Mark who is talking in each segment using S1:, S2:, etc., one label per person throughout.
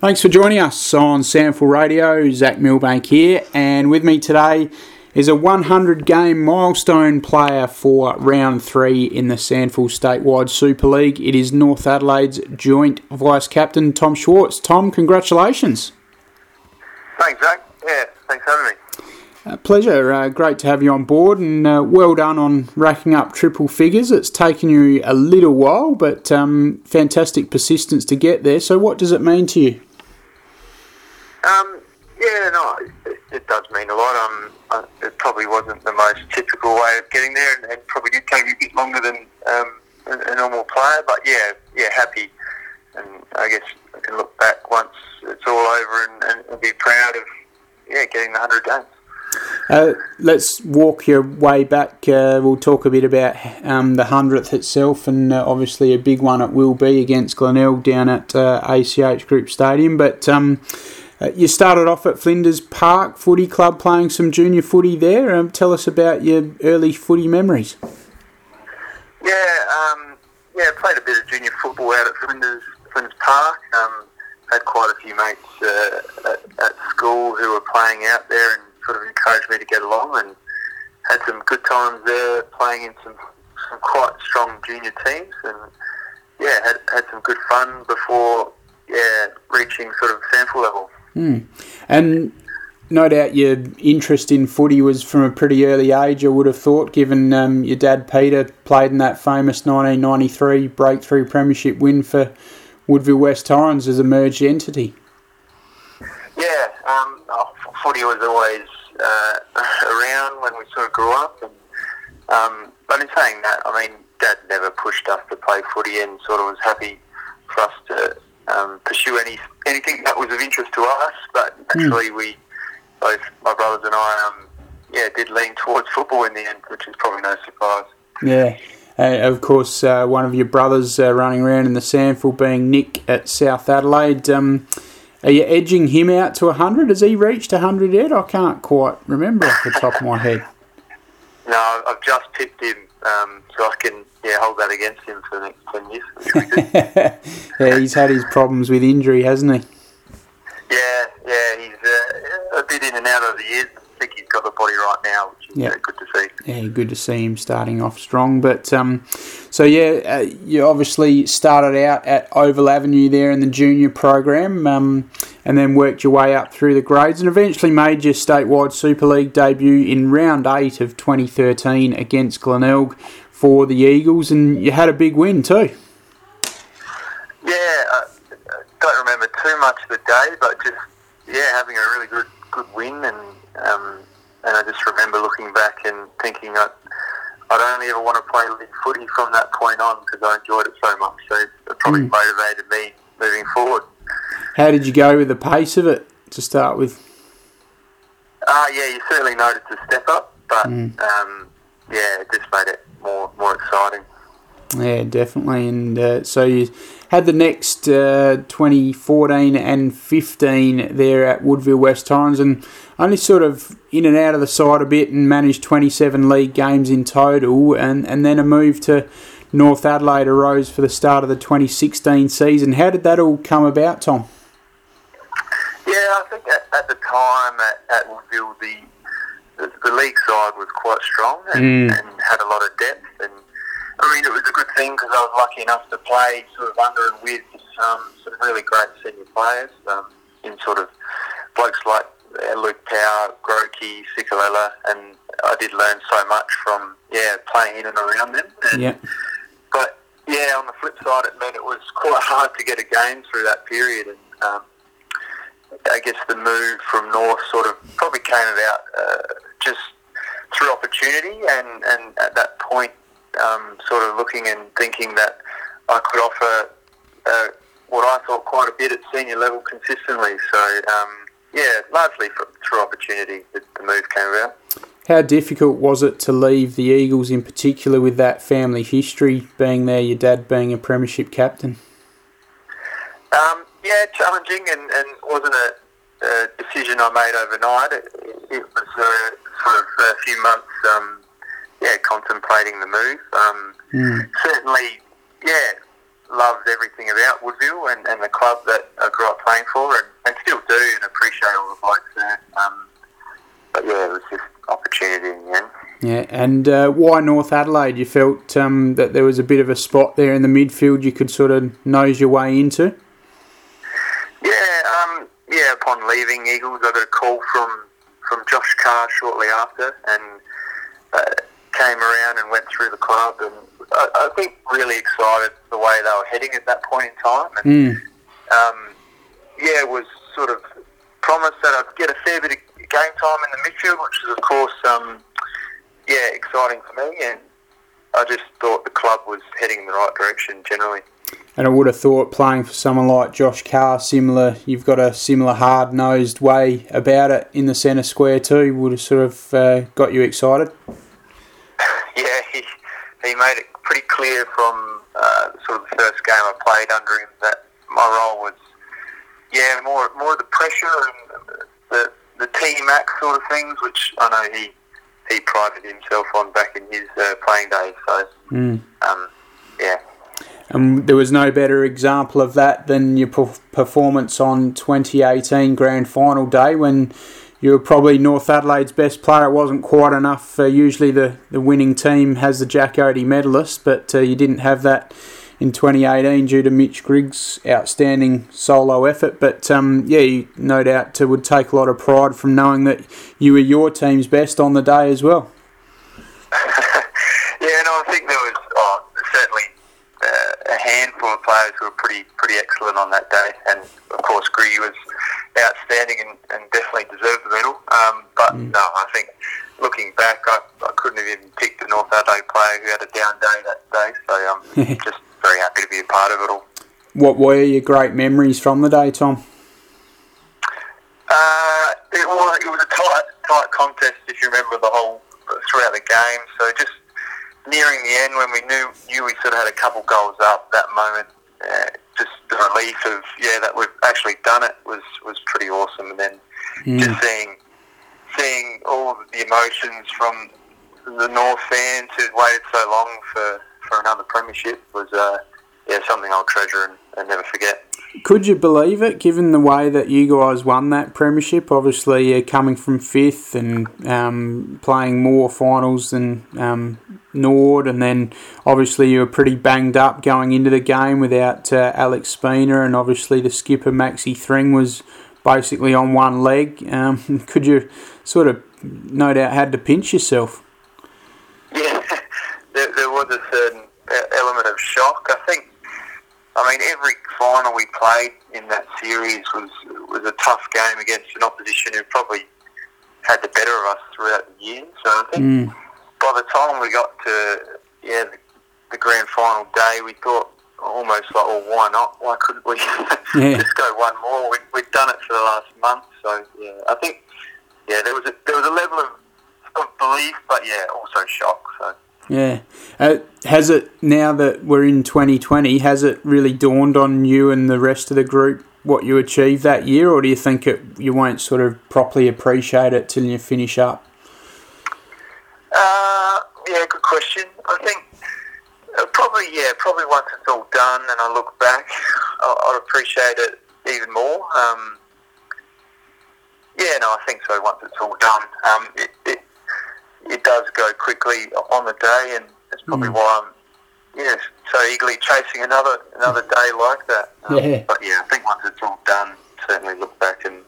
S1: Thanks for joining us on SANFL Radio. Zach Milbank here, and with me today is a 100 game milestone player for round three in the SANFL Statewide Super League. It is North Adelaide's joint vice captain, Tom Schwartz. Tom, congratulations.
S2: Thanks, Zach. Yeah, thanks for having me.
S1: Uh, pleasure. Uh, great to have you on board, and uh, well done on racking up triple figures. It's taken you a little while, but um, fantastic persistence to get there. So, what does it mean to you?
S2: Um, yeah, no, it, it, does mean a lot. Um, uh, it probably wasn't the most typical way of getting there, and, and probably did take a bit longer than um, a, a, normal player. But yeah, yeah, happy, and I guess I can look back once it's all over and, and, be proud of yeah getting the hundred games.
S1: Uh, let's walk your way back. Uh, we'll talk a bit about um, the hundredth itself, and uh, obviously a big one it will be against Glenelg down at ACH uh, Group Stadium. But um, uh, you started off at Flinders Park Footy Club playing some junior footy there. Um, tell us about your early footy memories.
S2: Yeah, um, yeah, I played a bit of junior football out at Flinders Flinders Park. Um, had quite a few mates uh, at, at school who were playing out there and sort of encouraged me to get along and had some good times there playing in some, some quite strong junior teams and yeah, had, had some good fun before yeah, reaching sort of SANFL level.
S1: Mm. And no doubt your interest in footy was from a pretty early age, I would have thought, given um, your dad Peter played in that famous 1993 breakthrough premiership win for Woodville West Torrens as a merged entity.
S2: Yeah, um, oh, footy was always uh, around when we sort of grew up. And, um, but in saying that, I mean, Dad never pushed us to play footy and sort of was happy for us to um, pursue any anything that was of interest to us. But actually, mm. we both my brothers and I, um, yeah, did lean towards football in the end, which is probably no surprise.
S1: Yeah. Uh, of course, uh, one of your brothers uh, running around in the SANFL being Nick at South Adelaide. Um, are you edging him out to 100? Has he reached 100 yet? I can't quite remember off the top of my head.
S2: No, I've just picked him, um, so I can yeah hold that against him for the next
S1: 10 years. yeah, he's had his problems with injury, hasn't he?
S2: Yeah, yeah, he's uh, a bit in and out of the years. I think he's got the body right now, which is yep. uh, good to see.
S1: Yeah, good to see him starting off strong. But um, so yeah, uh, you obviously started out at Oval Avenue there in the junior program, um, and then worked your way up through the grades, and eventually made your statewide Super League debut in round eight of 2013 against Glenelg for the Eagles, and you had a big win too.
S2: Yeah, I don't remember too much of the day, but just yeah, having a really good good win and um, and I just remember looking back and thinking I, I'd only ever want to play league footy from that point on because I enjoyed it so much. So it probably mm. motivated me moving forward.
S1: How did you go with the pace of it to start with?
S2: Uh, yeah, you certainly noticed a step up, but mm. um, yeah, it just made it more more exciting.
S1: Yeah, definitely. And uh, so you had the next uh, 2014 and 15 there at Woodville West Torrens and only sort of in and out of the side a bit and managed 27 league games in total. And, and then a move to North Adelaide arose for the start of the 2016 season. How did that all come about, Tom?
S2: Yeah, I think at, at the time at, at Woodville, the, the, the league side was quite strong and, mm. and had a lot of depth and I mean, it was a good thing because I was lucky enough to play sort of under and with um, some really great senior players um, in sort of blokes like uh, Luke Power, Groki, Sikalella, and I did learn so much from yeah playing in and around them. And,
S1: yeah.
S2: But yeah, on the flip side, it meant it was quite hard to get a game through that period, and um, I guess the move from North sort of probably came about uh, just through opportunity, and and at that point um, sort of looking and thinking that I could offer uh, what I thought quite a bit at senior level consistently. So, um, yeah, largely for, through opportunity that the move came about.
S1: How difficult was it to leave the Eagles in particular with that family history being there, your dad being a premiership captain?
S2: Um, yeah, challenging and, and wasn't a, a, decision I made overnight. It, it was a, sort of a few months um, yeah, contemplating the move. Um, mm. Certainly, yeah, loved everything about Woodville and, and the club that I grew up playing for, and, and still do, and appreciate all the blokes there. Um, but yeah, it was just opportunity in the end.
S1: Yeah, and uh, why North Adelaide? You felt um, that there was a bit of a spot there in the midfield you could sort of nose your way into.
S2: Yeah, um, yeah. Upon leaving Eagles, I got a call from from Josh Carr shortly after, and came around and went through the club, and I, I, think really excited the way they were heading at that point in time, and
S1: mm.
S2: um, yeah, it was sort of promised that I'd get a fair bit of game time in the midfield, which is of course um, yeah exciting for me, and I just thought the club was heading in the right direction generally.
S1: And I would have thought playing for someone like Josh Carr, similar, you've got a similar hard nosed way about it in the centre square too, would have sort of uh, got you excited.
S2: He, made it pretty clear from uh, sort of the first game I played under him that my role was, yeah, more more of the pressure and the the team act sort of things, which I know he he prided himself on back in his uh, playing days. So,
S1: mm.
S2: um, yeah.
S1: And there was no better example of that than your performance on 2018 Grand Final day when you were probably North Adelaide's best player. It wasn't quite enough. Uh, usually the, the winning team has the Jack Oatey medalist, but uh, you didn't have that in 2018 due to Mitch Grigg's outstanding solo effort. But um, yeah, you no doubt uh, would take a lot of pride from knowing that you were your team's best on the day as well.
S2: yeah, no, I think there was oh, certainly uh, a handful of players who were pretty pretty excellent on that day, and of course Griggy was outstanding and, and, definitely deserved the medal. Um, but mm. no, I think looking back, I, I couldn't have even picked a North Adelaide player who had a down day that day. So um, just very happy to be a part of it all.
S1: What were your great memories from the day, Tom?
S2: Uh, it, was, it was a tight, tight contest, if you remember the whole throughout the game. So just nearing the end, when we knew knew we sort of had a couple goals up, that moment, uh, just the relief of yeah that we've actually done it was was pretty awesome. And then mm. just seeing seeing all the emotions from the North fans who'd waited so long for for another premiership was uh, yeah something I'll treasure and, and, never forget.
S1: Could you believe it, given the way that you guys won that premiership? Obviously, uh, coming from fifth and um, playing more finals than um, Nord, and then obviously you were pretty banged up going into the game without uh, Alex Spina, and obviously the skipper Maxi Thring was basically on one leg. Um, could you sort of, no doubt, had to pinch yourself?
S2: Yeah, there, there was a certain element of shock. I think, I mean, every final we played in that series was was a tough game against an opposition who probably had the better of us throughout the year. So I think mm. by the time we got to yeah the, the grand final day, we thought almost like, well, why not? Why couldn't we yeah. just go one more? We, we've done it for the last month, so yeah, I think yeah there was a there was a level of, of belief, but yeah, also shock. So.
S1: Yeah. Uh, has it, now that we're in 2020, has it really dawned on you and the rest of the group what you achieved that year, or do you think it, you won't sort of properly appreciate it till you finish up?
S2: Uh, yeah, good question. I think uh, probably, yeah, probably once it's all done and I look back, I'll, I'll appreciate it even more. Um, yeah, no, I think so. Once it's all done, um, it, it it does go quickly on the day, and it's probably mm. why I'm yeah so eagerly chasing another another day like that.
S1: Um, yeah.
S2: But yeah, I think once it's all done, certainly look back and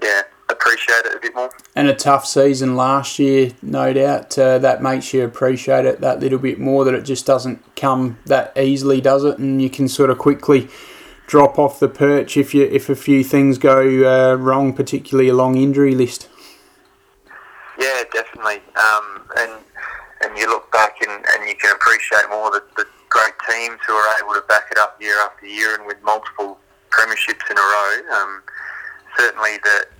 S2: yeah appreciate it a bit more.
S1: And a tough season last year, no doubt. Uh, that makes you appreciate it that little bit more. That it just doesn't come that easily, does it? And you can sort of quickly drop off the perch if you if a few things go uh, wrong, particularly a long injury list.
S2: Yeah, definitely. Um, and and you look back and, and you can appreciate more the, the great teams who are able to back it up year after year and with multiple premierships in a row. Um, certainly the the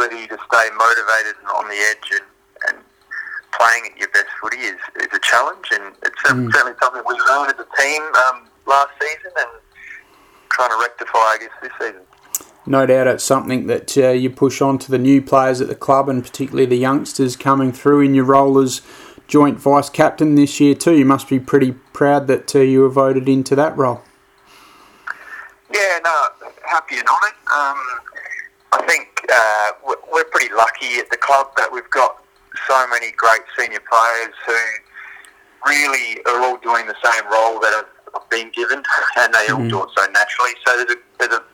S2: ability to stay motivated and on the edge and, and playing at your best footy is, is a challenge and it's mm. certainly something we learned as a team um, last season and trying to rectify I guess this season
S1: no doubt it's something that uh, you push on to the new players at the club and particularly the youngsters coming through in your role as joint vice captain this year too. You must be pretty proud that uh, you were voted into that role.
S2: Yeah, no, happy and honoured. Um, uh, we're pretty lucky at the club that we've got so many great senior players who really are all doing the same role that I've been given, and they all mm. do it so naturally. So there's a, there's a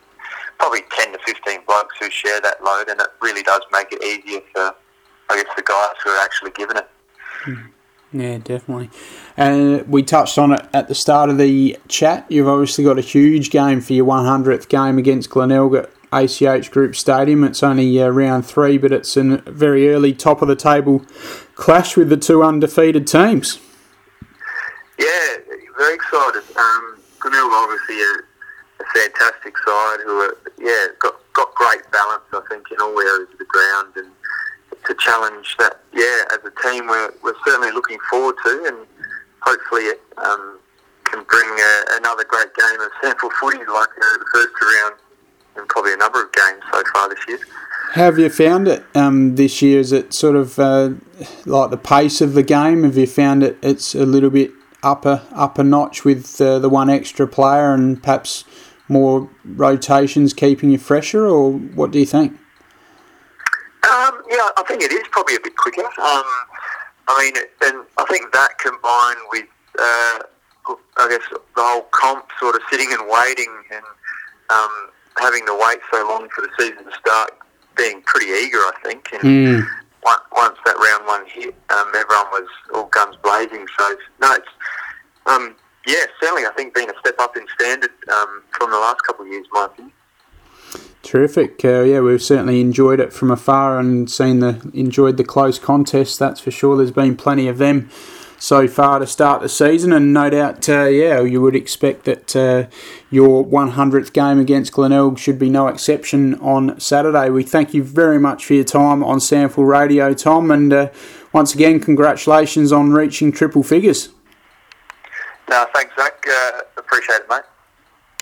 S2: probably 10 to 15 blokes who share that load, and it really does make it easier for, I guess, the guys who are actually given it.
S1: Mm. Yeah, definitely. And we touched on it at the start of the chat. You've obviously got a huge game for your 100th game against Glenelg ACH Group Stadium. It's only uh, round three, but it's a very early top of the table clash with the two undefeated teams.
S2: Yeah, very excited. Um, Glenelg obviously a, a, fantastic side who are yeah got got great balance I think in all areas of the ground and it's a challenge that yeah as a team we're, we're certainly looking forward to and hopefully it um, can bring a, another great game of SANFL footy like uh, the first round in probably a number of games so far this year.
S1: How have you found it um, this year? Is it sort of uh, like the pace of the game? Have you found it it's a little bit upper upper notch with uh, the one extra player and perhaps more rotations keeping you fresher, or what do you think?
S2: Um, yeah, I think it is probably a bit quicker. Um, I mean, and I think that combined with, uh, I guess, the whole comp sort of sitting and waiting and um, having to wait so long for the season to start, being pretty eager, I think. And mm. once that round one hit, um, everyone was all guns blazing. So, no, it's um, yeah, certainly. I think being a step up in standard um, from the last couple of years, my opinion.
S1: Terrific. Uh, yeah, we've certainly enjoyed it from afar and seen the enjoyed the close contest. That's for sure. There's been plenty of them so far to start the season, and no doubt, uh, yeah, you would expect that uh, your 100th game against Glenelg should be no exception on Saturday. We thank you very much for your time on SANFL Radio, Tom, and uh, once again, congratulations on reaching triple figures.
S2: No, thanks, Zach. Uh, appreciate it, mate.